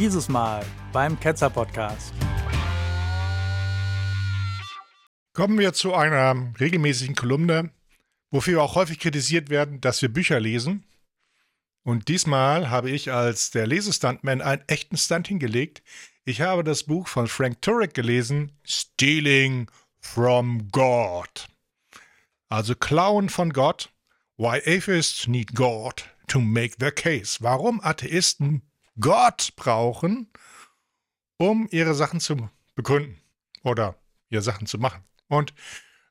Dieses Mal beim Ketzer Podcast. Kommen wir zu einer regelmäßigen Kolumne, wofür wir auch häufig kritisiert werden, dass wir Bücher lesen. Und diesmal habe ich als der Lesestuntman einen echten Stunt hingelegt. Ich habe das Buch von Frank Turek gelesen, Stealing from God. Also Klauen von Gott. Why Atheists Need God to Make Their Case. Warum Atheisten Gott brauchen, um ihre Sachen zu begründen oder ihre Sachen zu machen. Und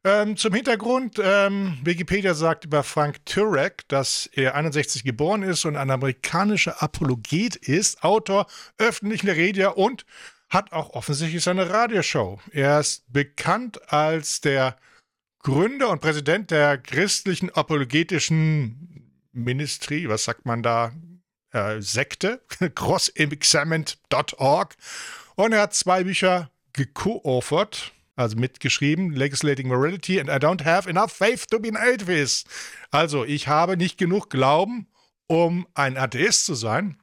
ähm, zum Hintergrund, ähm, Wikipedia sagt über Frank Turek, dass er 61 geboren ist und ein amerikanischer Apologet ist, Autor öffentlicher Rede und hat auch offensichtlich seine Radioshow. Er ist bekannt als der Gründer und Präsident der christlichen apologetischen Ministry, was sagt man da? Äh, Sekte, crossexamined.org. Und er hat zwei Bücher geco-authored also mitgeschrieben, Legislating Morality and I don't have enough faith to be an atheist. Also, ich habe nicht genug Glauben, um ein Atheist zu sein.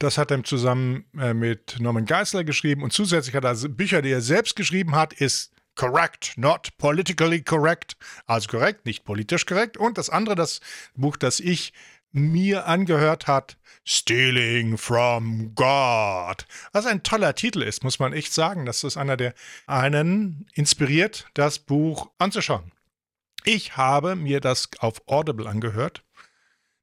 Das hat er zusammen äh, mit Norman Geisler geschrieben und zusätzlich hat er also Bücher, die er selbst geschrieben hat, ist Correct, not politically correct. Also korrekt, nicht politisch korrekt. Und das andere, das Buch, das ich mir angehört hat, Stealing from God. Was ein toller Titel ist, muss man echt sagen. Das ist einer, der einen inspiriert, das Buch anzuschauen. Ich habe mir das auf Audible angehört.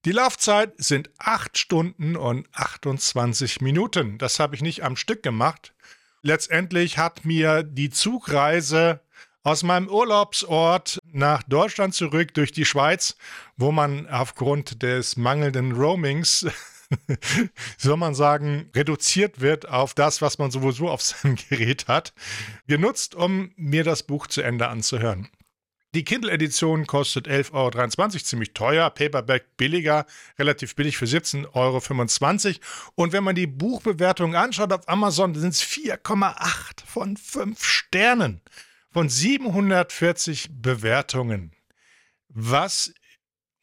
Die Laufzeit sind 8 Stunden und 28 Minuten. Das habe ich nicht am Stück gemacht. Letztendlich hat mir die Zugreise aus meinem Urlaubsort nach Deutschland zurück durch die Schweiz, wo man aufgrund des mangelnden Roamings soll man sagen, reduziert wird auf das, was man sowieso auf seinem Gerät hat, genutzt, um mir das Buch zu Ende anzuhören. Die Kindle-Edition kostet 11,23 Euro, ziemlich teuer, Paperback billiger, relativ billig für 17,25 Euro. Und wenn man die Buchbewertungen anschaut auf Amazon, sind es 4,8 von 5 Sternen von 740 Bewertungen. Was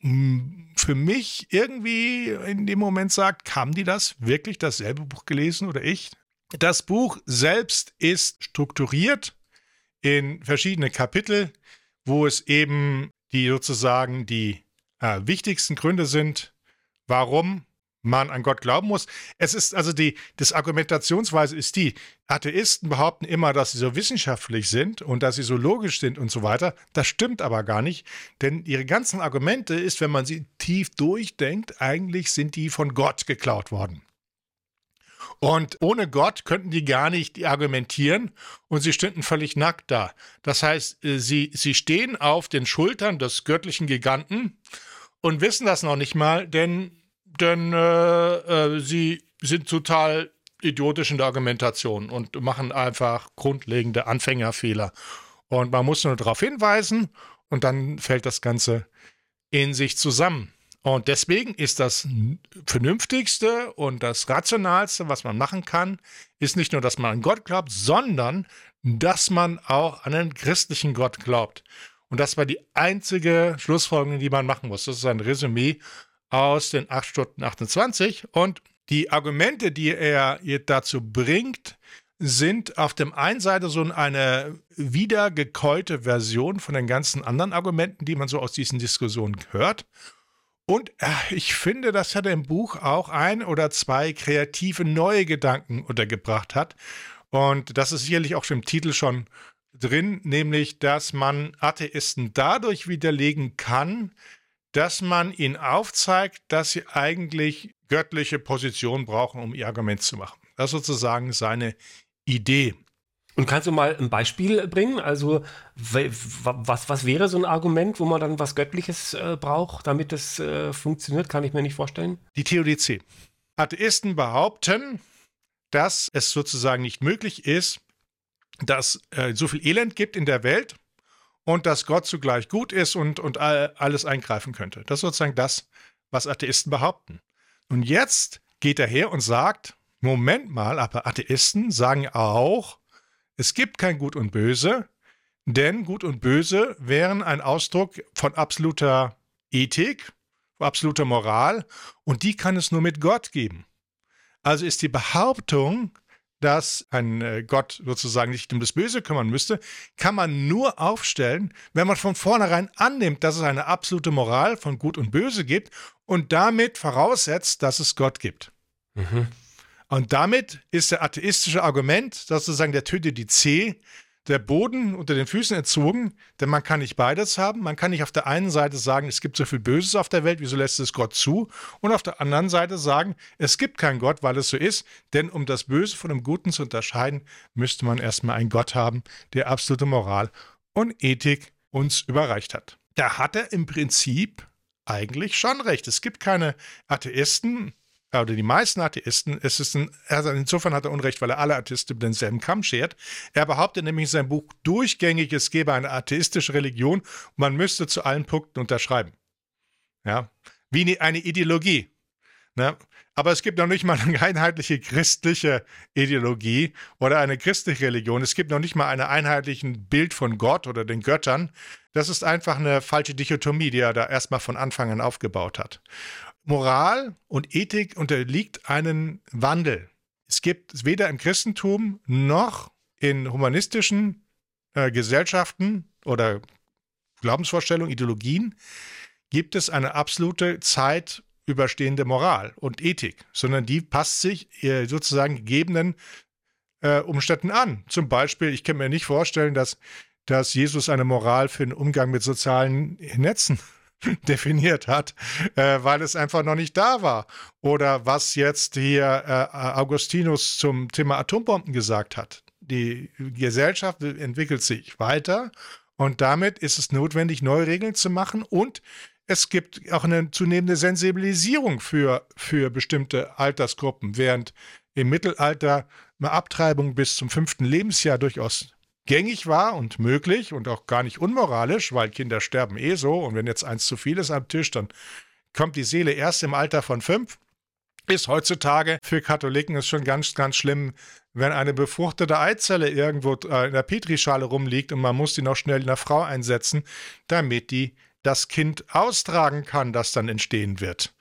für mich irgendwie in dem Moment sagt, haben die das wirklich dasselbe Buch gelesen oder ich? Das Buch selbst ist strukturiert in verschiedene Kapitel, wo es eben die sozusagen die äh, wichtigsten Gründe sind, warum man an Gott glauben muss. Es ist also die, das Argumentationsweise ist die, Atheisten behaupten immer, dass sie so wissenschaftlich sind und dass sie so logisch sind und so weiter. Das stimmt aber gar nicht, denn ihre ganzen Argumente ist, wenn man sie tief durchdenkt, eigentlich sind die von Gott geklaut worden. Und ohne Gott könnten die gar nicht argumentieren und sie stünden völlig nackt da. Das heißt, äh, sie, sie stehen auf den Schultern des göttlichen Giganten und wissen das noch nicht mal, denn denn äh, äh, sie sind total idiotisch in der Argumentation und machen einfach grundlegende Anfängerfehler. Und man muss nur darauf hinweisen und dann fällt das Ganze in sich zusammen. Und deswegen ist das Vernünftigste und das Rationalste, was man machen kann, ist nicht nur, dass man an Gott glaubt, sondern dass man auch an einen christlichen Gott glaubt. Und das war die einzige Schlussfolgerung, die man machen muss. Das ist ein Resümee aus den 8 Stunden 28 und die Argumente, die er dazu bringt, sind auf dem einen Seite so eine wiedergekäute Version von den ganzen anderen Argumenten, die man so aus diesen Diskussionen hört. Und äh, ich finde, dass er im Buch auch ein oder zwei kreative neue Gedanken untergebracht hat. Und das ist sicherlich auch im Titel schon drin, nämlich, dass man Atheisten dadurch widerlegen kann, dass man ihnen aufzeigt, dass sie eigentlich göttliche Position brauchen, um ihr Argument zu machen. Das ist sozusagen seine Idee. Und kannst du mal ein Beispiel bringen? Also, was, was wäre so ein Argument, wo man dann was Göttliches äh, braucht, damit es äh, funktioniert? Kann ich mir nicht vorstellen. Die Theodizee. Atheisten behaupten, dass es sozusagen nicht möglich ist, dass äh, so viel Elend gibt in der Welt und dass Gott zugleich gut ist und, und alles eingreifen könnte. Das ist sozusagen das, was Atheisten behaupten. Und jetzt geht er her und sagt, Moment mal, aber Atheisten sagen auch, es gibt kein Gut und Böse, denn Gut und Böse wären ein Ausdruck von absoluter Ethik, absoluter Moral und die kann es nur mit Gott geben. Also ist die Behauptung, dass ein äh, Gott sozusagen nicht um das Böse kümmern müsste, kann man nur aufstellen, wenn man von vornherein annimmt, dass es eine absolute Moral von Gut und Böse gibt und damit voraussetzt, dass es Gott gibt. Mhm. Und damit ist der atheistische Argument, sozusagen der Töte die C, der Boden unter den Füßen entzogen, denn man kann nicht beides haben. Man kann nicht auf der einen Seite sagen, es gibt so viel Böses auf der Welt, wieso lässt es Gott zu? Und auf der anderen Seite sagen, es gibt keinen Gott, weil es so ist. Denn um das Böse von dem Guten zu unterscheiden, müsste man erstmal einen Gott haben, der absolute Moral und Ethik uns überreicht hat. Da hat er im Prinzip eigentlich schon recht. Es gibt keine Atheisten, oder die meisten Atheisten, es ist ein, also insofern hat er Unrecht, weil er alle Atheisten über denselben Kamm schert. Er behauptet nämlich in seinem Buch durchgängig, es gebe eine atheistische Religion und man müsste zu allen Punkten unterschreiben. Ja, wie eine Ideologie. Ne? Aber es gibt noch nicht mal eine einheitliche christliche Ideologie oder eine christliche Religion. Es gibt noch nicht mal ein einheitliches Bild von Gott oder den Göttern. Das ist einfach eine falsche Dichotomie, die er da erstmal von Anfang an aufgebaut hat. Moral und Ethik unterliegt einem Wandel. Es gibt weder im Christentum noch in humanistischen äh, Gesellschaften oder Glaubensvorstellungen, Ideologien, gibt es eine absolute Zeit überstehende Moral und Ethik, sondern die passt sich äh, sozusagen gegebenen äh, Umständen an. Zum Beispiel, ich kann mir nicht vorstellen, dass, dass Jesus eine Moral für den Umgang mit sozialen Netzen definiert hat, äh, weil es einfach noch nicht da war. Oder was jetzt hier äh, Augustinus zum Thema Atombomben gesagt hat. Die Gesellschaft entwickelt sich weiter und damit ist es notwendig, neue Regeln zu machen und es gibt auch eine zunehmende Sensibilisierung für, für bestimmte Altersgruppen, während im Mittelalter eine Abtreibung bis zum fünften Lebensjahr durchaus gängig war und möglich und auch gar nicht unmoralisch, weil Kinder sterben eh so und wenn jetzt eins zu viel ist am Tisch, dann kommt die Seele erst im Alter von fünf. Ist heutzutage für Katholiken ist schon ganz, ganz schlimm, wenn eine befruchtete Eizelle irgendwo äh, in der Petrischale rumliegt und man muss die noch schnell in der Frau einsetzen, damit die das Kind austragen kann, das dann entstehen wird.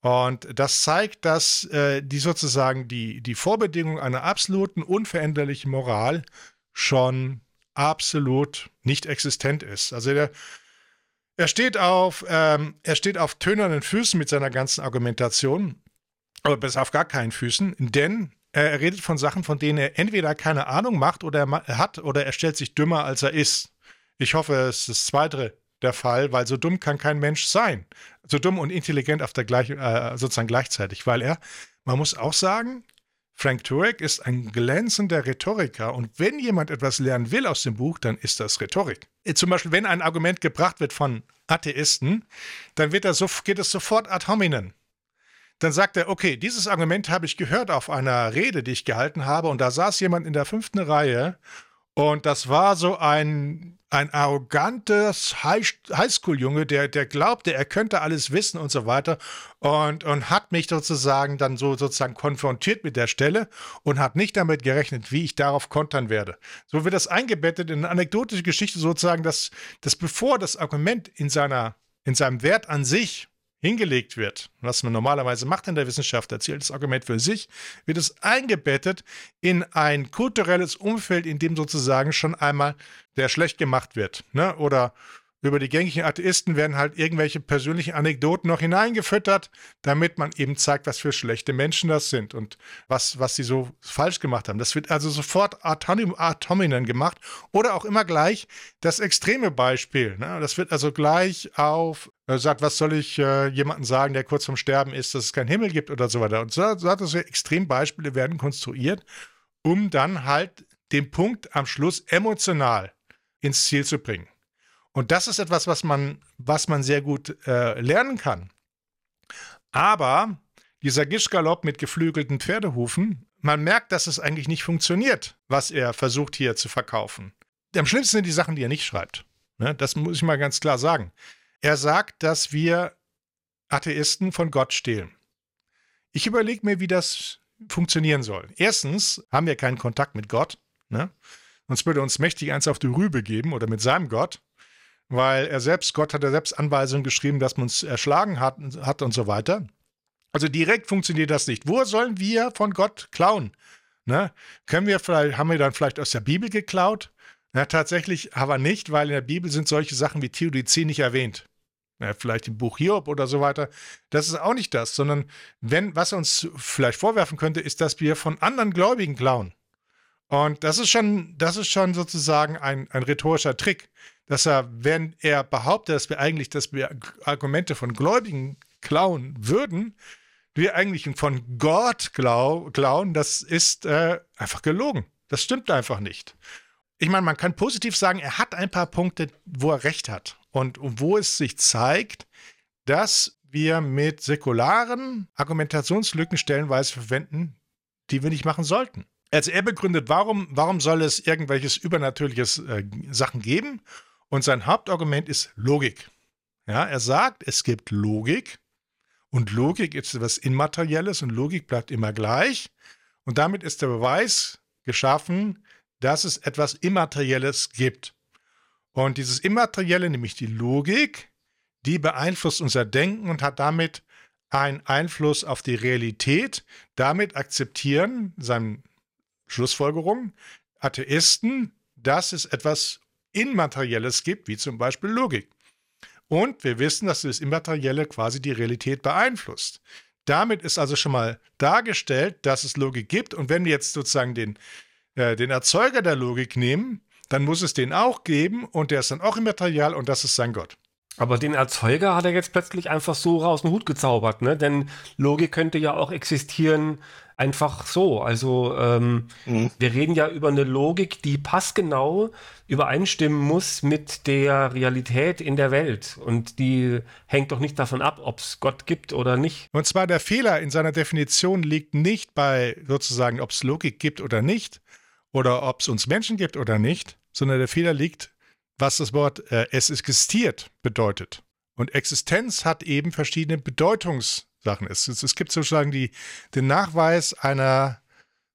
Und das zeigt, dass äh, die sozusagen die, die Vorbedingung einer absoluten, unveränderlichen Moral schon absolut nicht existent ist. Also der, er steht auf, ähm, er steht auf tönernen Füßen mit seiner ganzen Argumentation, aber bis auf gar keinen Füßen, denn er redet von Sachen, von denen er entweder keine Ahnung macht oder er hat oder er stellt sich dümmer, als er ist. Ich hoffe, es ist das Zweite der Fall, weil so dumm kann kein Mensch sein. So dumm und intelligent auf der gleich, äh, sozusagen gleichzeitig, weil er, man muss auch sagen, Frank Turek ist ein glänzender Rhetoriker und wenn jemand etwas lernen will aus dem Buch, dann ist das Rhetorik. Zum Beispiel, wenn ein Argument gebracht wird von Atheisten, dann wird er so, geht es sofort ad hominem. Dann sagt er, okay, dieses Argument habe ich gehört auf einer Rede, die ich gehalten habe und da saß jemand in der fünften Reihe und das war so ein, ein arrogantes Highschool-Junge, der, der glaubte, er könnte alles wissen und so weiter. Und, und hat mich sozusagen dann so sozusagen konfrontiert mit der Stelle und hat nicht damit gerechnet, wie ich darauf kontern werde. So wird das eingebettet in eine anekdotische Geschichte sozusagen, dass, dass bevor das Argument in seiner, in seinem Wert an sich hingelegt wird, was man normalerweise macht in der Wissenschaft, erzählt das Argument für sich, wird es eingebettet in ein kulturelles Umfeld, in dem sozusagen schon einmal der schlecht gemacht wird. Ne? Oder über die gängigen Atheisten werden halt irgendwelche persönlichen Anekdoten noch hineingefüttert, damit man eben zeigt, was für schlechte Menschen das sind und was, was sie so falsch gemacht haben. Das wird also sofort atominen gemacht oder auch immer gleich das extreme Beispiel. Ne? Das wird also gleich auf, äh, sagt, was soll ich äh, jemandem sagen, der kurz vorm Sterben ist, dass es keinen Himmel gibt oder so weiter. Und so, so also Extrembeispiele werden konstruiert, um dann halt den Punkt am Schluss emotional ins Ziel zu bringen. Und das ist etwas, was man, was man sehr gut äh, lernen kann. Aber dieser Gischgalopp mit geflügelten Pferdehufen, man merkt, dass es eigentlich nicht funktioniert, was er versucht hier zu verkaufen. Am schlimmsten sind die Sachen, die er nicht schreibt. Ne? Das muss ich mal ganz klar sagen. Er sagt, dass wir Atheisten von Gott stehlen. Ich überlege mir, wie das funktionieren soll. Erstens haben wir keinen Kontakt mit Gott. Ne? Sonst würde uns mächtig eins auf die Rübe geben oder mit seinem Gott weil er selbst, Gott hat ja selbst Anweisungen geschrieben, dass man uns erschlagen hat, hat und so weiter. Also direkt funktioniert das nicht. Wo sollen wir von Gott klauen? Ne? Können wir vielleicht, haben wir dann vielleicht aus der Bibel geklaut? Na, tatsächlich aber nicht, weil in der Bibel sind solche Sachen wie Theodizee nicht erwähnt. Ja, vielleicht im Buch Hiob oder so weiter. Das ist auch nicht das, sondern wenn, was er uns vielleicht vorwerfen könnte, ist, dass wir von anderen Gläubigen klauen. Und das ist schon, das ist schon sozusagen ein, ein rhetorischer Trick, dass er, wenn er behauptet, dass wir eigentlich, dass wir Argumente von Gläubigen klauen würden, wir eigentlich von Gott klauen, das ist äh, einfach gelogen. Das stimmt einfach nicht. Ich meine, man kann positiv sagen, er hat ein paar Punkte, wo er recht hat. Und wo es sich zeigt, dass wir mit säkularen Argumentationslücken stellenweise verwenden, die wir nicht machen sollten. Also er begründet, warum, warum soll es irgendwelches übernatürliches äh, Sachen geben? Und sein Hauptargument ist Logik. Ja, er sagt, es gibt Logik und Logik ist etwas Immaterielles und Logik bleibt immer gleich. Und damit ist der Beweis geschaffen, dass es etwas Immaterielles gibt. Und dieses Immaterielle, nämlich die Logik, die beeinflusst unser Denken und hat damit einen Einfluss auf die Realität. Damit akzeptieren, seine Schlussfolgerung, Atheisten, dass es etwas Immaterielles gibt, wie zum Beispiel Logik. Und wir wissen, dass das Immaterielle quasi die Realität beeinflusst. Damit ist also schon mal dargestellt, dass es Logik gibt. Und wenn wir jetzt sozusagen den, äh, den Erzeuger der Logik nehmen, dann muss es den auch geben und der ist dann auch immaterial und das ist sein Gott. Aber den Erzeuger hat er jetzt plötzlich einfach so aus dem Hut gezaubert, ne? Denn Logik könnte ja auch existieren einfach so. Also ähm, mhm. wir reden ja über eine Logik, die passgenau übereinstimmen muss mit der Realität in der Welt. Und die hängt doch nicht davon ab, ob es Gott gibt oder nicht. Und zwar der Fehler in seiner Definition liegt nicht bei sozusagen, ob es Logik gibt oder nicht, oder ob es uns Menschen gibt oder nicht, sondern der Fehler liegt, was das Wort äh, es existiert bedeutet. Und Existenz hat eben verschiedene Bedeutungssachen. Es, es, es gibt sozusagen die, den Nachweis einer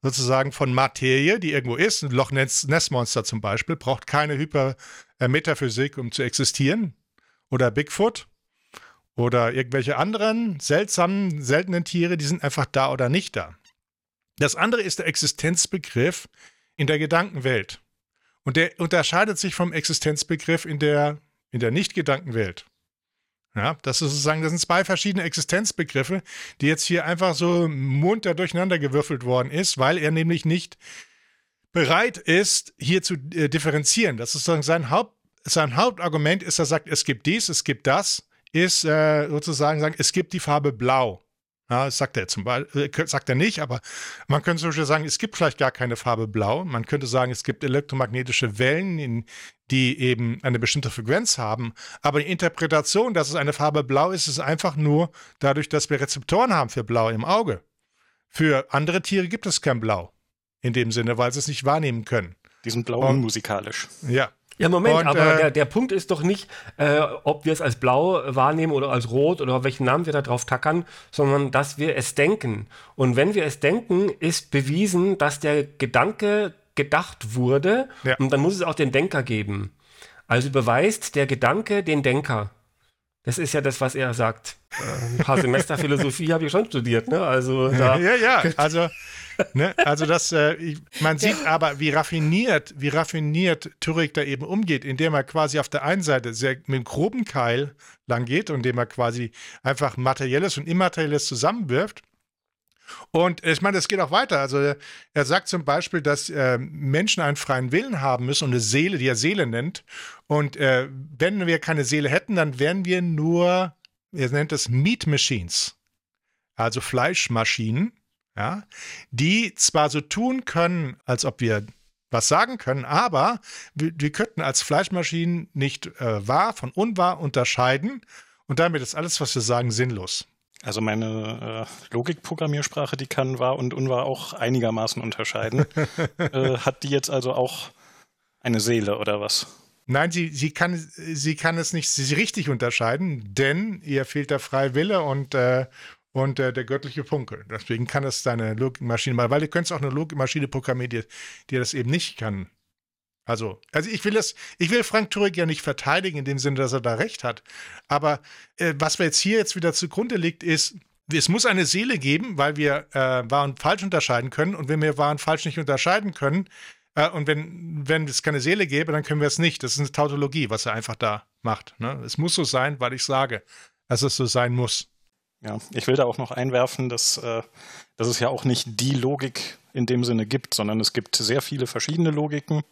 sozusagen von Materie, die irgendwo ist. Ein Loch Ness Monster zum Beispiel braucht keine Hypermetaphysik, um zu existieren. Oder Bigfoot. Oder irgendwelche anderen seltsamen, seltenen Tiere, die sind einfach da oder nicht da. Das andere ist der Existenzbegriff in der Gedankenwelt. Und der unterscheidet sich vom Existenzbegriff in der, in der Nicht-Gedankenwelt. Ja, das ist sozusagen, das sind zwei verschiedene Existenzbegriffe, die jetzt hier einfach so munter durcheinander gewürfelt worden ist, weil er nämlich nicht bereit ist, hier zu äh, differenzieren. Das ist sozusagen sein, Haupt, sein Hauptargument ist, er sagt, es gibt dies, es gibt das, ist äh, sozusagen sagen, es gibt die Farbe Blau. Ja, das sagt er zum Beispiel, äh, sagt er nicht, aber man könnte zum Beispiel sagen, es gibt vielleicht gar keine Farbe blau. Man könnte sagen, es gibt elektromagnetische Wellen, die eben eine bestimmte Frequenz haben. Aber die Interpretation, dass es eine Farbe blau ist, ist einfach nur dadurch, dass wir Rezeptoren haben für Blau im Auge. Für andere Tiere gibt es kein Blau. In dem Sinne, weil sie es nicht wahrnehmen können. Die sind blau und musikalisch. Ja, ja, Moment, und, aber äh, der, der Punkt ist doch nicht, äh, ob wir es als blau wahrnehmen oder als rot oder welchen Namen wir da drauf tackern, sondern dass wir es denken. Und wenn wir es denken, ist bewiesen, dass der Gedanke gedacht wurde ja. und dann muss es auch den Denker geben. Also beweist der Gedanke den Denker. Das ist ja das, was er sagt. Äh, ein paar Semester Philosophie habe ich schon studiert, ne? Also da ja, ja, also ne? Also das, äh, ich, man sieht aber, wie raffiniert, wie raffiniert Turek da eben umgeht, indem er quasi auf der einen Seite sehr mit dem groben Keil lang geht und indem er quasi einfach Materielles und Immaterielles zusammenwirft. Und ich meine, das geht auch weiter. Also er sagt zum Beispiel, dass äh, Menschen einen freien Willen haben müssen und eine Seele, die er Seele nennt. Und äh, wenn wir keine Seele hätten, dann wären wir nur, er nennt es Meat Machines, also Fleischmaschinen ja, die zwar so tun können, als ob wir was sagen können, aber wir, wir könnten als Fleischmaschinen nicht äh, wahr von unwahr unterscheiden und damit ist alles, was wir sagen, sinnlos. Also meine äh, Logikprogrammiersprache, die kann wahr und unwahr auch einigermaßen unterscheiden. äh, hat die jetzt also auch eine Seele oder was? Nein, sie, sie, kann, sie kann es nicht sie richtig unterscheiden, denn ihr fehlt der freie Wille und, äh, und äh, der göttliche Funke. Deswegen kann es deine Logikmaschine mal, weil du könntest auch eine Logikmaschine programmieren, die, die das eben nicht kann. Also, also ich will das, ich will Frank Turek ja nicht verteidigen in dem Sinne, dass er da recht hat. Aber äh, was mir jetzt hier jetzt wieder zugrunde liegt, ist, es muss eine Seele geben, weil wir äh, wahr und falsch unterscheiden können. Und wenn wir wahr und falsch nicht unterscheiden können, äh, und wenn, wenn es keine Seele gäbe, dann können wir es nicht. Das ist eine Tautologie, was er einfach da macht. Ne? Es muss so sein, weil ich sage, dass es so sein muss. Ja, ich will da auch noch einwerfen, dass, äh, dass es ja auch nicht die Logik in dem Sinne gibt, sondern es gibt sehr viele verschiedene Logiken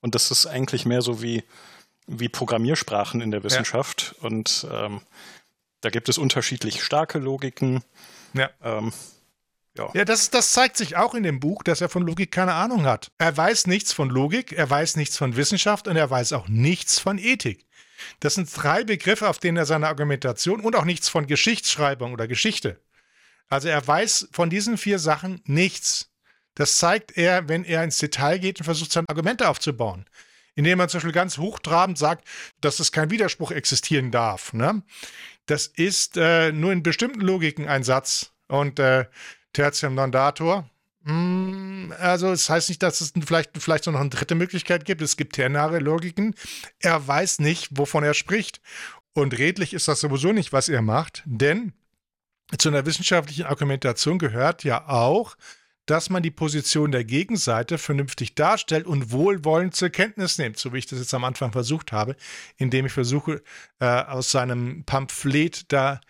und das ist eigentlich mehr so wie, wie Programmiersprachen in der Wissenschaft ja. und ähm, da gibt es unterschiedlich starke Logiken. Ja. Ähm, ja, ja das, das zeigt sich auch in dem Buch, dass er von Logik keine Ahnung hat. Er weiß nichts von Logik, er weiß nichts von Wissenschaft und er weiß auch nichts von Ethik. Das sind drei Begriffe, auf denen er seine Argumentation und auch nichts von Geschichtsschreibung oder Geschichte. Also er weiß von diesen vier Sachen nichts. Das zeigt er, wenn er ins Detail geht und versucht, seine Argumente aufzubauen. Indem er zum Beispiel ganz hochtrabend sagt, dass es kein Widerspruch existieren darf. Ne? Das ist äh, nur in bestimmten Logiken ein Satz. Und äh, Tertium non datur, hm, also es heißt nicht, dass es vielleicht, vielleicht noch eine dritte Möglichkeit gibt. Es gibt ternare Logiken. Er weiß nicht, wovon er spricht. Und redlich ist das sowieso nicht, was er macht, denn zu einer wissenschaftlichen Argumentation gehört ja auch, dass man die Position der Gegenseite vernünftig darstellt und wohlwollend zur Kenntnis nimmt, so wie ich das jetzt am Anfang versucht habe, indem ich versuche, äh, aus seinem Pamphlet da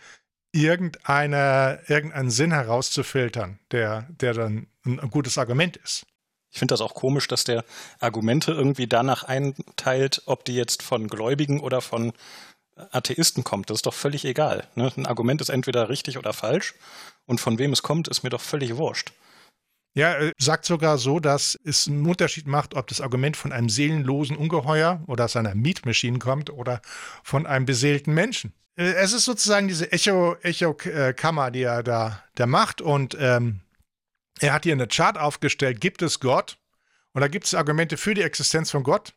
irgendeine, irgendeinen Sinn herauszufiltern, der, der dann ein gutes Argument ist. Ich finde das auch komisch, dass der Argumente irgendwie danach einteilt, ob die jetzt von Gläubigen oder von Atheisten kommt. Das ist doch völlig egal. Ne? Ein Argument ist entweder richtig oder falsch und von wem es kommt, ist mir doch völlig wurscht. Ja, er sagt sogar so, dass es einen Unterschied macht, ob das Argument von einem seelenlosen Ungeheuer oder aus einer Mietmaschine kommt oder von einem beseelten Menschen. Äh, es ist sozusagen diese Echo-Kammer, Echo die er da der macht und ähm, er hat hier eine Chart aufgestellt, gibt es Gott? Und da gibt es Argumente für die Existenz von Gott.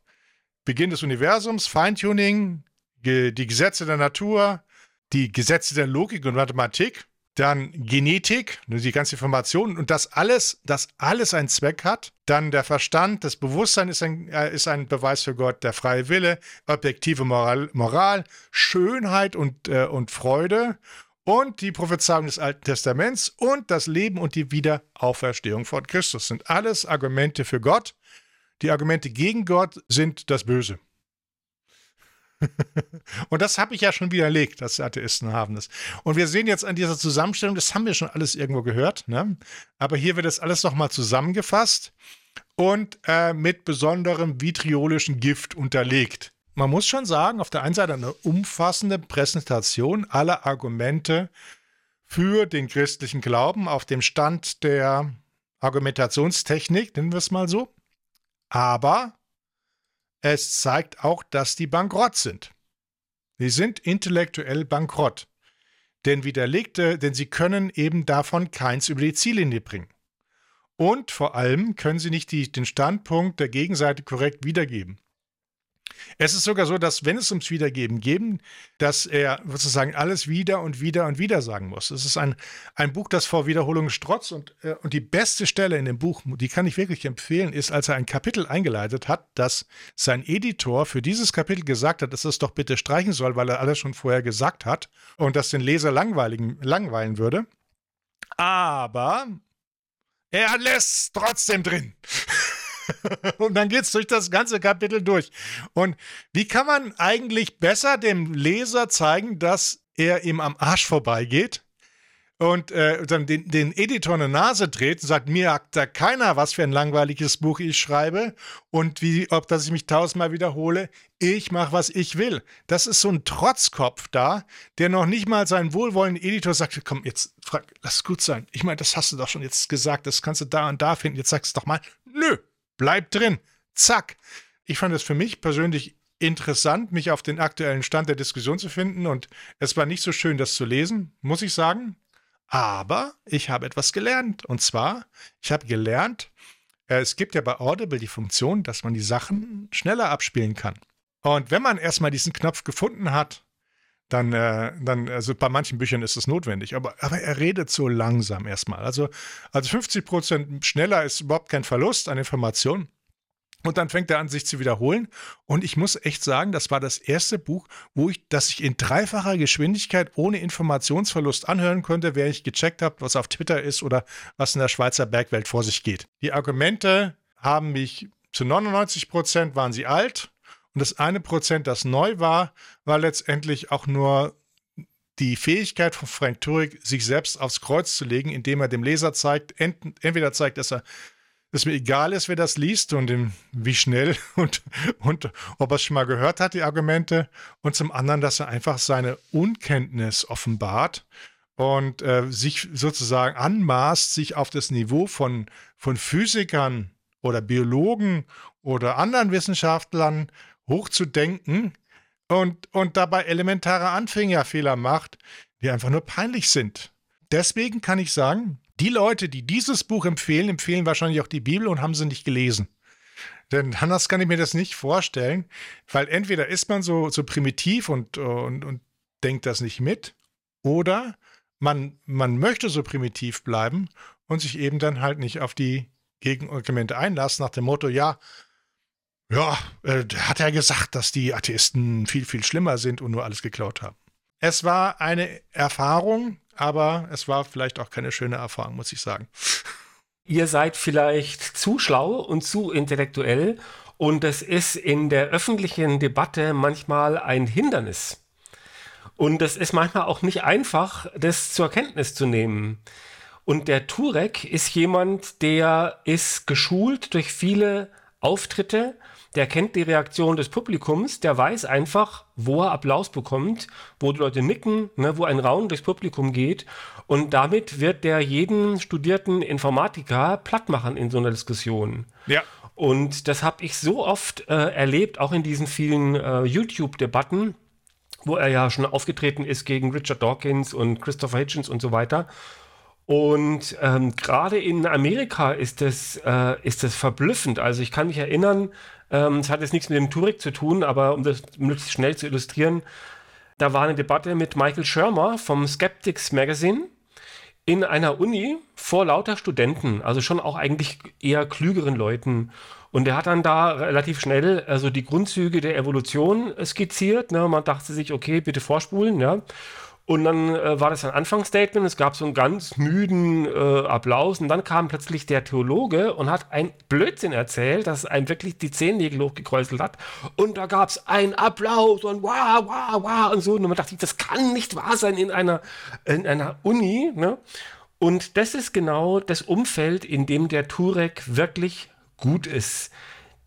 Beginn des Universums, Feintuning, die Gesetze der Natur, die Gesetze der Logik und Mathematik dann Genetik, ne, die ganze Information und das alles, das alles einen Zweck hat. Dann der Verstand, das Bewusstsein ist ein, äh, ist ein Beweis für Gott, der freie Wille, objektive Moral, Moral Schönheit und, äh, und Freude und die Prophezeiung des Alten Testaments und das Leben und die Wiederauferstehung von Christus sind alles Argumente für Gott. Die Argumente gegen Gott sind das Böse. Und das habe ich ja schon widerlegt, dass Atheisten haben das. Und wir sehen jetzt an dieser Zusammenstellung, das haben wir schon alles irgendwo gehört, ne? aber hier wird das alles nochmal zusammengefasst und äh, mit besonderem vitriolischen Gift unterlegt. Man muss schon sagen, auf der einen Seite eine umfassende Präsentation aller Argumente für den christlichen Glauben auf dem Stand der Argumentationstechnik, nennen wir es mal so. Aber es zeigt auch, dass die bankrott sind. Sie sind intellektuell bankrott. Denn widerlegte, denn sie können eben davon keins über die Ziellinie bringen. Und vor allem können sie nicht die, den Standpunkt der Gegenseite korrekt wiedergeben. Es ist sogar so, dass wenn es ums Wiedergeben geht, dass er sozusagen alles wieder und wieder und wieder sagen muss. Es ist ein, ein Buch, das vor Wiederholungen strotzt und, äh, und die beste Stelle in dem Buch, die kann ich wirklich empfehlen, ist, als er ein Kapitel eingeleitet hat, dass sein Editor für dieses Kapitel gesagt hat, dass es doch bitte streichen soll, weil er alles schon vorher gesagt hat und das den Leser langweilen würde. Aber er lässt trotzdem drin. und dann geht es durch das ganze Kapitel durch. Und wie kann man eigentlich besser dem Leser zeigen, dass er ihm am Arsch vorbeigeht? Und äh, dann den, den Editor eine Nase dreht und sagt, mir sagt da keiner, was für ein langweiliges Buch ich schreibe und wie, ob das ich mich tausendmal wiederhole. Ich mache, was ich will. Das ist so ein Trotzkopf da, der noch nicht mal seinen wohlwollenden Editor sagt, komm, jetzt frag, lass gut sein. Ich meine, das hast du doch schon jetzt gesagt, das kannst du da und da finden. Jetzt sagst du doch mal, nö, Bleibt drin. Zack. Ich fand es für mich persönlich interessant, mich auf den aktuellen Stand der Diskussion zu finden und es war nicht so schön, das zu lesen, muss ich sagen. Aber ich habe etwas gelernt. Und zwar, ich habe gelernt, äh, es gibt ja bei Audible die Funktion, dass man die Sachen schneller abspielen kann. Und wenn man erstmal diesen Knopf gefunden hat, dann, äh, dann, also bei manchen Büchern ist es notwendig, aber, aber er redet so langsam erstmal. Also, also 50 Prozent schneller ist überhaupt kein Verlust an Informationen. Und dann fängt er an, sich zu wiederholen. Und ich muss echt sagen, das war das erste Buch, wo ich, das ich in dreifacher Geschwindigkeit ohne Informationsverlust anhören konnte, während ich gecheckt habe, was auf Twitter ist oder was in der Schweizer Bergwelt vor sich geht. Die Argumente haben mich zu 99 Prozent waren sie alt. Und das eine Prozent, das neu war, war letztendlich auch nur die Fähigkeit von Frank Turek, sich selbst aufs Kreuz zu legen, indem er dem Leser zeigt, ent entweder zeigt, dass er dass mir egal ist, wer das liest und in, wie schnell und, und ob er es schon mal gehört hat, die Argumente. Und zum anderen, dass er einfach seine Unkenntnis offenbart und äh, sich sozusagen anmaßt, sich auf das Niveau von, von Physikern oder Biologen oder anderen Wissenschaftlern hochzudenken und, und dabei elementare Anfängerfehler macht, die einfach nur peinlich sind. Deswegen kann ich sagen, die Leute, die dieses Buch empfehlen, empfehlen wahrscheinlich auch die Bibel und haben sie nicht gelesen. Denn anders kann ich mir das nicht vorstellen, weil entweder ist man so, so primitiv und, und, und denkt das nicht mit, oder man, man möchte so primitiv bleiben und sich eben dann halt nicht auf die Gegenargumente einlassen, nach dem Motto, ja, ja, äh, hat er gesagt, dass die Atheisten viel, viel schlimmer sind und nur alles geklaut haben. Es war eine Erfahrung, aber es war vielleicht auch keine schöne Erfahrung, muss ich sagen. Ihr seid vielleicht zu schlau und zu intellektuell und es ist in der öffentlichen Debatte manchmal ein Hindernis. Und es ist manchmal auch nicht einfach, das zur Kenntnis zu nehmen. Und der Turek ist jemand, der ist geschult durch viele Auftritte der kennt die Reaktion des Publikums, der weiß einfach, wo er Applaus bekommt, wo die Leute nicken, ne, wo ein Raum durchs Publikum geht. Und damit wird der jeden studierten Informatiker platt machen in so einer Diskussion. Ja. Und das habe ich so oft äh, erlebt, auch in diesen vielen äh, YouTube-Debatten, wo er ja schon aufgetreten ist gegen Richard Dawkins und Christopher Hitchens und so weiter. Und ähm, gerade in Amerika ist das, äh, ist das verblüffend. Also ich kann mich erinnern, ähm, es hat jetzt nichts mit dem Turek zu tun, aber um das möglichst schnell zu illustrieren, da war eine Debatte mit Michael Shermer vom Skeptics Magazine in einer Uni vor lauter Studenten, also schon auch eigentlich eher klügeren Leuten. Und er hat dann da relativ schnell also die Grundzüge der Evolution skizziert. Ne? Man dachte sich, okay, bitte vorspulen. Ja? Und dann äh, war das ein Anfangsstatement, es gab so einen ganz müden äh, Applaus und dann kam plötzlich der Theologe und hat ein Blödsinn erzählt, dass einem wirklich die Zehennägel hochgekräuselt hat. Und da gab es einen Applaus und wow, wow, wow und so. Und man dachte, das kann nicht wahr sein in einer, in einer Uni. Ne? Und das ist genau das Umfeld, in dem der Turek wirklich gut ist.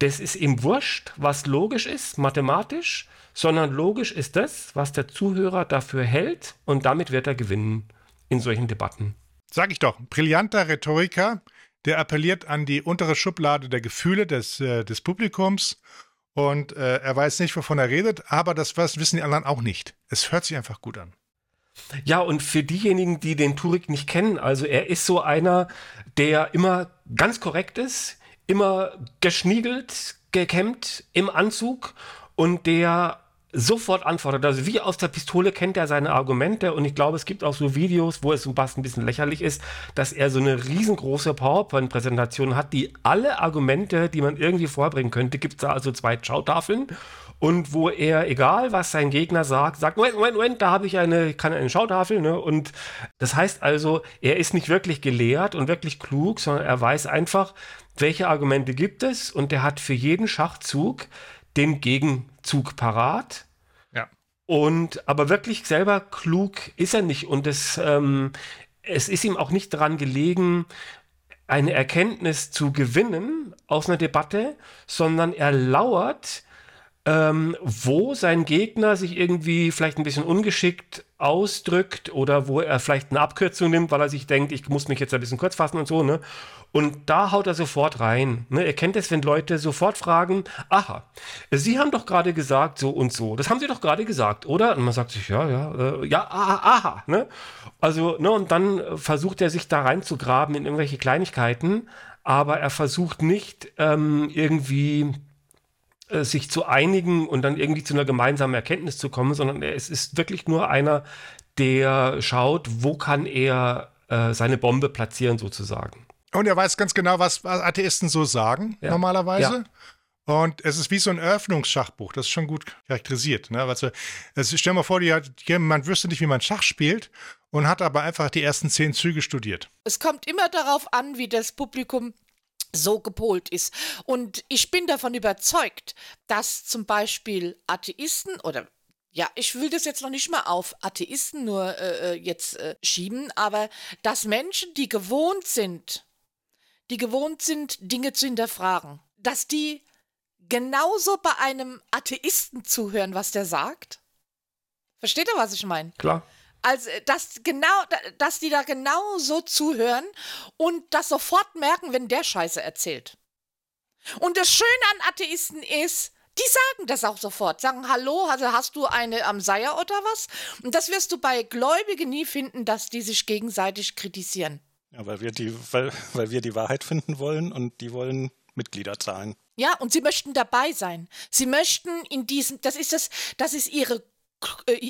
Das ist ihm wurscht, was logisch ist, mathematisch sondern logisch ist das, was der Zuhörer dafür hält und damit wird er gewinnen in solchen Debatten. Sag ich doch, brillanter Rhetoriker, der appelliert an die untere Schublade der Gefühle des, äh, des Publikums und äh, er weiß nicht, wovon er redet, aber das was wissen die anderen auch nicht. Es hört sich einfach gut an. Ja, und für diejenigen, die den Turik nicht kennen, also er ist so einer, der immer ganz korrekt ist, immer geschniegelt, gekämmt im Anzug und der sofort antwortet. Also wie aus der Pistole kennt er seine Argumente und ich glaube, es gibt auch so Videos, wo es so fast ein bisschen lächerlich ist, dass er so eine riesengroße PowerPoint-Präsentation hat, die alle Argumente, die man irgendwie vorbringen könnte, gibt es da also zwei Schautafeln und wo er, egal was sein Gegner sagt, sagt, Moment, Moment, Moment, da habe ich eine, kann eine Schautafel, ne? Und das heißt also, er ist nicht wirklich gelehrt und wirklich klug, sondern er weiß einfach, welche Argumente gibt es und er hat für jeden Schachzug den Gegenzug parat. Ja. Und aber wirklich selber klug ist er nicht. Und es, ähm, es ist ihm auch nicht daran gelegen, eine Erkenntnis zu gewinnen aus einer Debatte, sondern er lauert, ähm, wo sein Gegner sich irgendwie vielleicht ein bisschen ungeschickt ausdrückt oder wo er vielleicht eine Abkürzung nimmt, weil er sich denkt, ich muss mich jetzt ein bisschen kurz fassen und so, ne? Und da haut er sofort rein. Ne? Ihr kennt es, wenn Leute sofort fragen, aha, Sie haben doch gerade gesagt so und so. Das haben Sie doch gerade gesagt, oder? Und man sagt sich, ja, ja, äh, ja, aha, aha. Ne? Also, ne, und dann versucht er sich da reinzugraben in irgendwelche Kleinigkeiten, aber er versucht nicht ähm, irgendwie äh, sich zu einigen und dann irgendwie zu einer gemeinsamen Erkenntnis zu kommen, sondern es ist wirklich nur einer, der schaut, wo kann er äh, seine Bombe platzieren sozusagen. Und er weiß ganz genau, was, Atheisten so sagen, ja. normalerweise. Ja. Und es ist wie so ein Eröffnungsschachbuch. Das ist schon gut charakterisiert. Ne? Also, stell dir mal vor, die man wüsste nicht, wie man Schach spielt und hat aber einfach die ersten zehn Züge studiert. Es kommt immer darauf an, wie das Publikum so gepolt ist. Und ich bin davon überzeugt, dass zum Beispiel Atheisten oder ja, ich will das jetzt noch nicht mal auf Atheisten nur äh, äh, jetzt äh, schieben, aber dass Menschen, die gewohnt sind, die gewohnt sind, Dinge zu hinterfragen, dass die genauso bei einem Atheisten zuhören, was der sagt? Versteht ihr, was ich meine? Klar. Also, dass genau, dass die da genau so zuhören und das sofort merken, wenn der Scheiße erzählt. Und das Schöne an Atheisten ist, die sagen das auch sofort, sagen Hallo, also hast du eine am Seier oder was? Und das wirst du bei Gläubigen nie finden, dass die sich gegenseitig kritisieren. Ja, weil wir die, weil, weil wir die Wahrheit finden wollen und die wollen Mitglieder zahlen. Ja, und sie möchten dabei sein. Sie möchten in diesem, das ist das, das ist ihre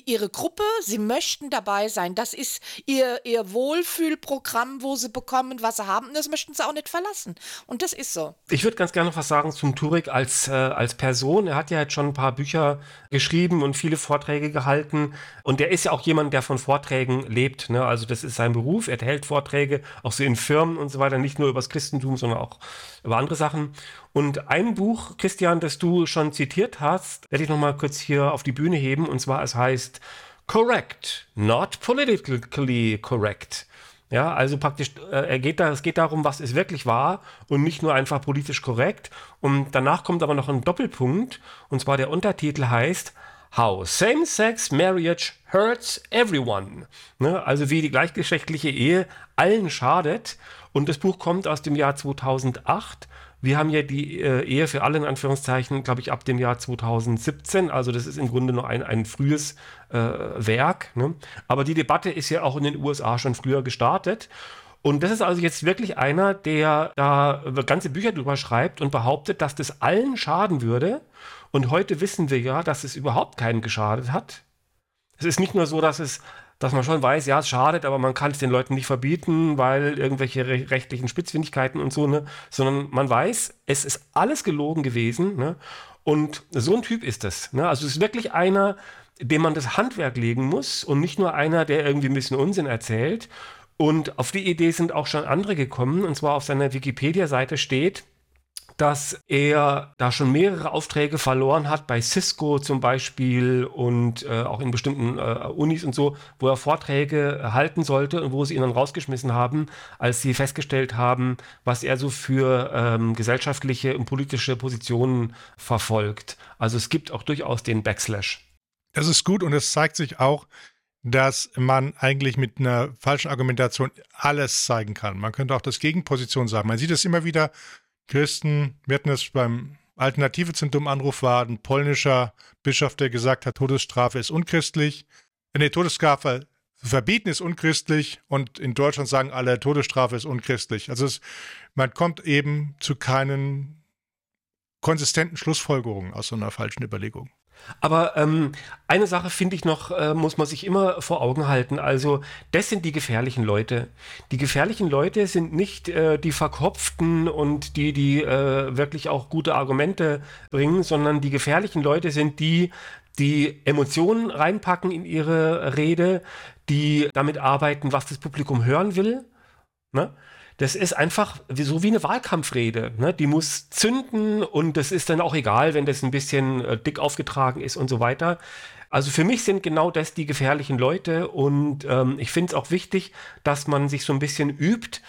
ihre Gruppe, sie möchten dabei sein. Das ist ihr, ihr Wohlfühlprogramm, wo sie bekommen, was sie haben. Und das möchten sie auch nicht verlassen. Und das ist so. Ich würde ganz gerne noch was sagen zum Turek als, äh, als Person. Er hat ja jetzt schon ein paar Bücher geschrieben und viele Vorträge gehalten. Und er ist ja auch jemand, der von Vorträgen lebt. Ne? Also das ist sein Beruf. Er hält Vorträge, auch so in Firmen und so weiter, nicht nur über das Christentum, sondern auch über andere Sachen. Und ein Buch, Christian, das du schon zitiert hast, werde ich nochmal kurz hier auf die Bühne heben. Und zwar, es heißt Correct, not politically correct. Ja, also praktisch, äh, geht da, es geht darum, was ist wirklich wahr und nicht nur einfach politisch korrekt. Und danach kommt aber noch ein Doppelpunkt. Und zwar der Untertitel heißt How Same-Sex Marriage Hurts Everyone. Ne? Also wie die gleichgeschlechtliche Ehe allen schadet. Und das Buch kommt aus dem Jahr 2008 wir haben ja die äh, Ehe für alle in Anführungszeichen, glaube ich, ab dem Jahr 2017. Also das ist im Grunde nur ein, ein frühes äh, Werk. Ne? Aber die Debatte ist ja auch in den USA schon früher gestartet. Und das ist also jetzt wirklich einer, der da ganze Bücher drüber schreibt und behauptet, dass das allen schaden würde. Und heute wissen wir ja, dass es überhaupt keinen geschadet hat. Es ist nicht nur so, dass es dass man schon weiß, ja, es schadet, aber man kann es den Leuten nicht verbieten, weil irgendwelche re rechtlichen Spitzfindigkeiten und so, ne? Sondern man weiß, es ist alles gelogen gewesen, ne? Und so ein Typ ist es. Ne? Also es ist wirklich einer, dem man das Handwerk legen muss und nicht nur einer, der irgendwie ein bisschen Unsinn erzählt. Und auf die Idee sind auch schon andere gekommen. Und zwar auf seiner Wikipedia-Seite steht, dass er da schon mehrere Aufträge verloren hat, bei Cisco zum Beispiel und äh, auch in bestimmten äh, Unis und so, wo er Vorträge halten sollte und wo sie ihn dann rausgeschmissen haben, als sie festgestellt haben, was er so für ähm, gesellschaftliche und politische Positionen verfolgt. Also es gibt auch durchaus den Backslash. Das ist gut und es zeigt sich auch, dass man eigentlich mit einer falschen Argumentation alles zeigen kann. Man könnte auch das Gegenposition sagen. Man sieht es immer wieder Christen, wir hatten es beim Alternative dummen Anruf war ein polnischer Bischof, der gesagt hat, Todesstrafe ist unchristlich. Äh, nee, Todesstrafe verbieten ist unchristlich und in Deutschland sagen alle, Todesstrafe ist unchristlich. Also es, man kommt eben zu keinen konsistenten Schlussfolgerungen aus so einer falschen Überlegung. Aber ähm, eine Sache finde ich noch, äh, muss man sich immer vor Augen halten. Also, das sind die gefährlichen Leute. Die gefährlichen Leute sind nicht äh, die Verkopften und die, die äh, wirklich auch gute Argumente bringen, sondern die gefährlichen Leute sind die, die Emotionen reinpacken in ihre Rede, die damit arbeiten, was das Publikum hören will. Ne? Das ist einfach so wie eine Wahlkampfrede. Ne? Die muss zünden und das ist dann auch egal, wenn das ein bisschen äh, dick aufgetragen ist und so weiter. Also für mich sind genau das die gefährlichen Leute und ähm, ich finde es auch wichtig, dass man sich so ein bisschen übt,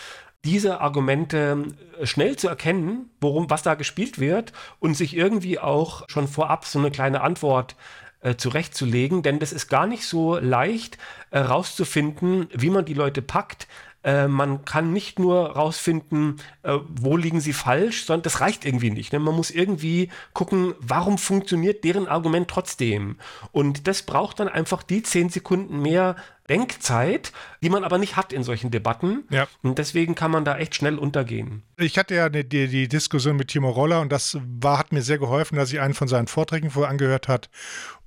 diese Argumente äh, schnell zu erkennen, worum, was da gespielt wird und sich irgendwie auch schon vorab so eine kleine Antwort äh, zurechtzulegen, denn das ist gar nicht so leicht äh, rauszufinden, wie man die Leute packt, äh, man kann nicht nur rausfinden, äh, wo liegen sie falsch, sondern das reicht irgendwie nicht. Ne? Man muss irgendwie gucken, warum funktioniert deren Argument trotzdem. Und das braucht dann einfach die zehn Sekunden mehr Denkzeit, die man aber nicht hat in solchen Debatten. Ja. Und deswegen kann man da echt schnell untergehen. Ich hatte ja die, die Diskussion mit Timo Roller und das war, hat mir sehr geholfen, dass ich einen von seinen Vorträgen vorher angehört hat.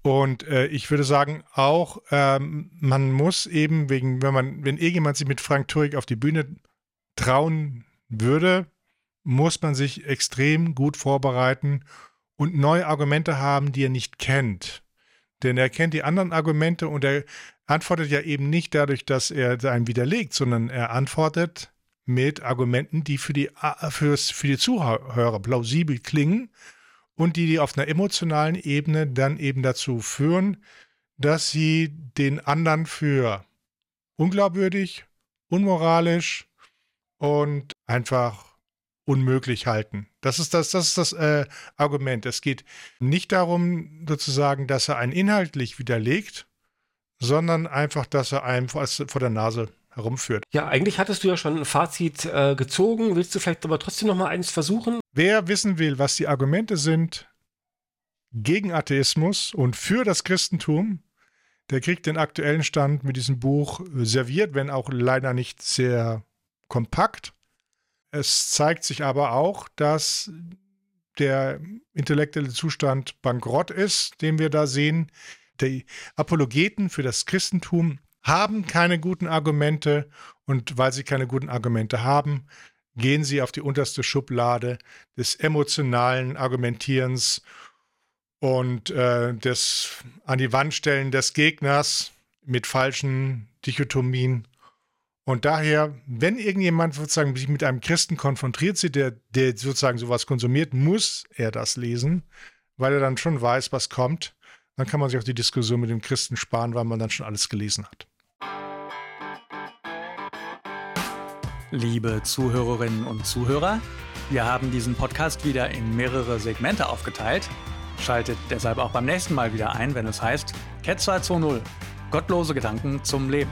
Und äh, ich würde sagen, auch ähm, man muss eben wegen, wenn man, wenn irgendjemand sich mit Frank Turek auf die Bühne trauen würde, muss man sich extrem gut vorbereiten und neue Argumente haben, die er nicht kennt. Denn er kennt die anderen Argumente und er antwortet ja eben nicht dadurch, dass er einen widerlegt, sondern er antwortet mit Argumenten, die für die, für, für die Zuhörer plausibel klingen und die, die auf einer emotionalen Ebene dann eben dazu führen, dass sie den anderen für unglaubwürdig, unmoralisch und einfach unmöglich halten. Das ist das, das, ist das äh, Argument. Es geht nicht darum, sozusagen, dass er einen inhaltlich widerlegt, sondern einfach, dass er einem vor, vor der Nase herumführt. Ja, eigentlich hattest du ja schon ein Fazit äh, gezogen. Willst du vielleicht aber trotzdem noch mal eins versuchen? Wer wissen will, was die Argumente sind gegen Atheismus und für das Christentum, der kriegt den aktuellen Stand mit diesem Buch serviert, wenn auch leider nicht sehr kompakt. Es zeigt sich aber auch, dass der intellektuelle Zustand bankrott ist, den wir da sehen. Die Apologeten für das Christentum haben keine guten Argumente und weil sie keine guten Argumente haben, gehen sie auf die unterste Schublade des emotionalen Argumentierens und äh, des an die Wand stellen des Gegners mit falschen Dichotomien. Und daher, wenn irgendjemand sozusagen sich mit einem Christen konfrontiert sieht, der, der sozusagen sowas konsumiert, muss er das lesen, weil er dann schon weiß, was kommt. Dann kann man sich auch die Diskussion mit dem Christen sparen, weil man dann schon alles gelesen hat. Liebe Zuhörerinnen und Zuhörer, wir haben diesen Podcast wieder in mehrere Segmente aufgeteilt. Schaltet deshalb auch beim nächsten Mal wieder ein, wenn es heißt Cat 220 Gottlose Gedanken zum Leben.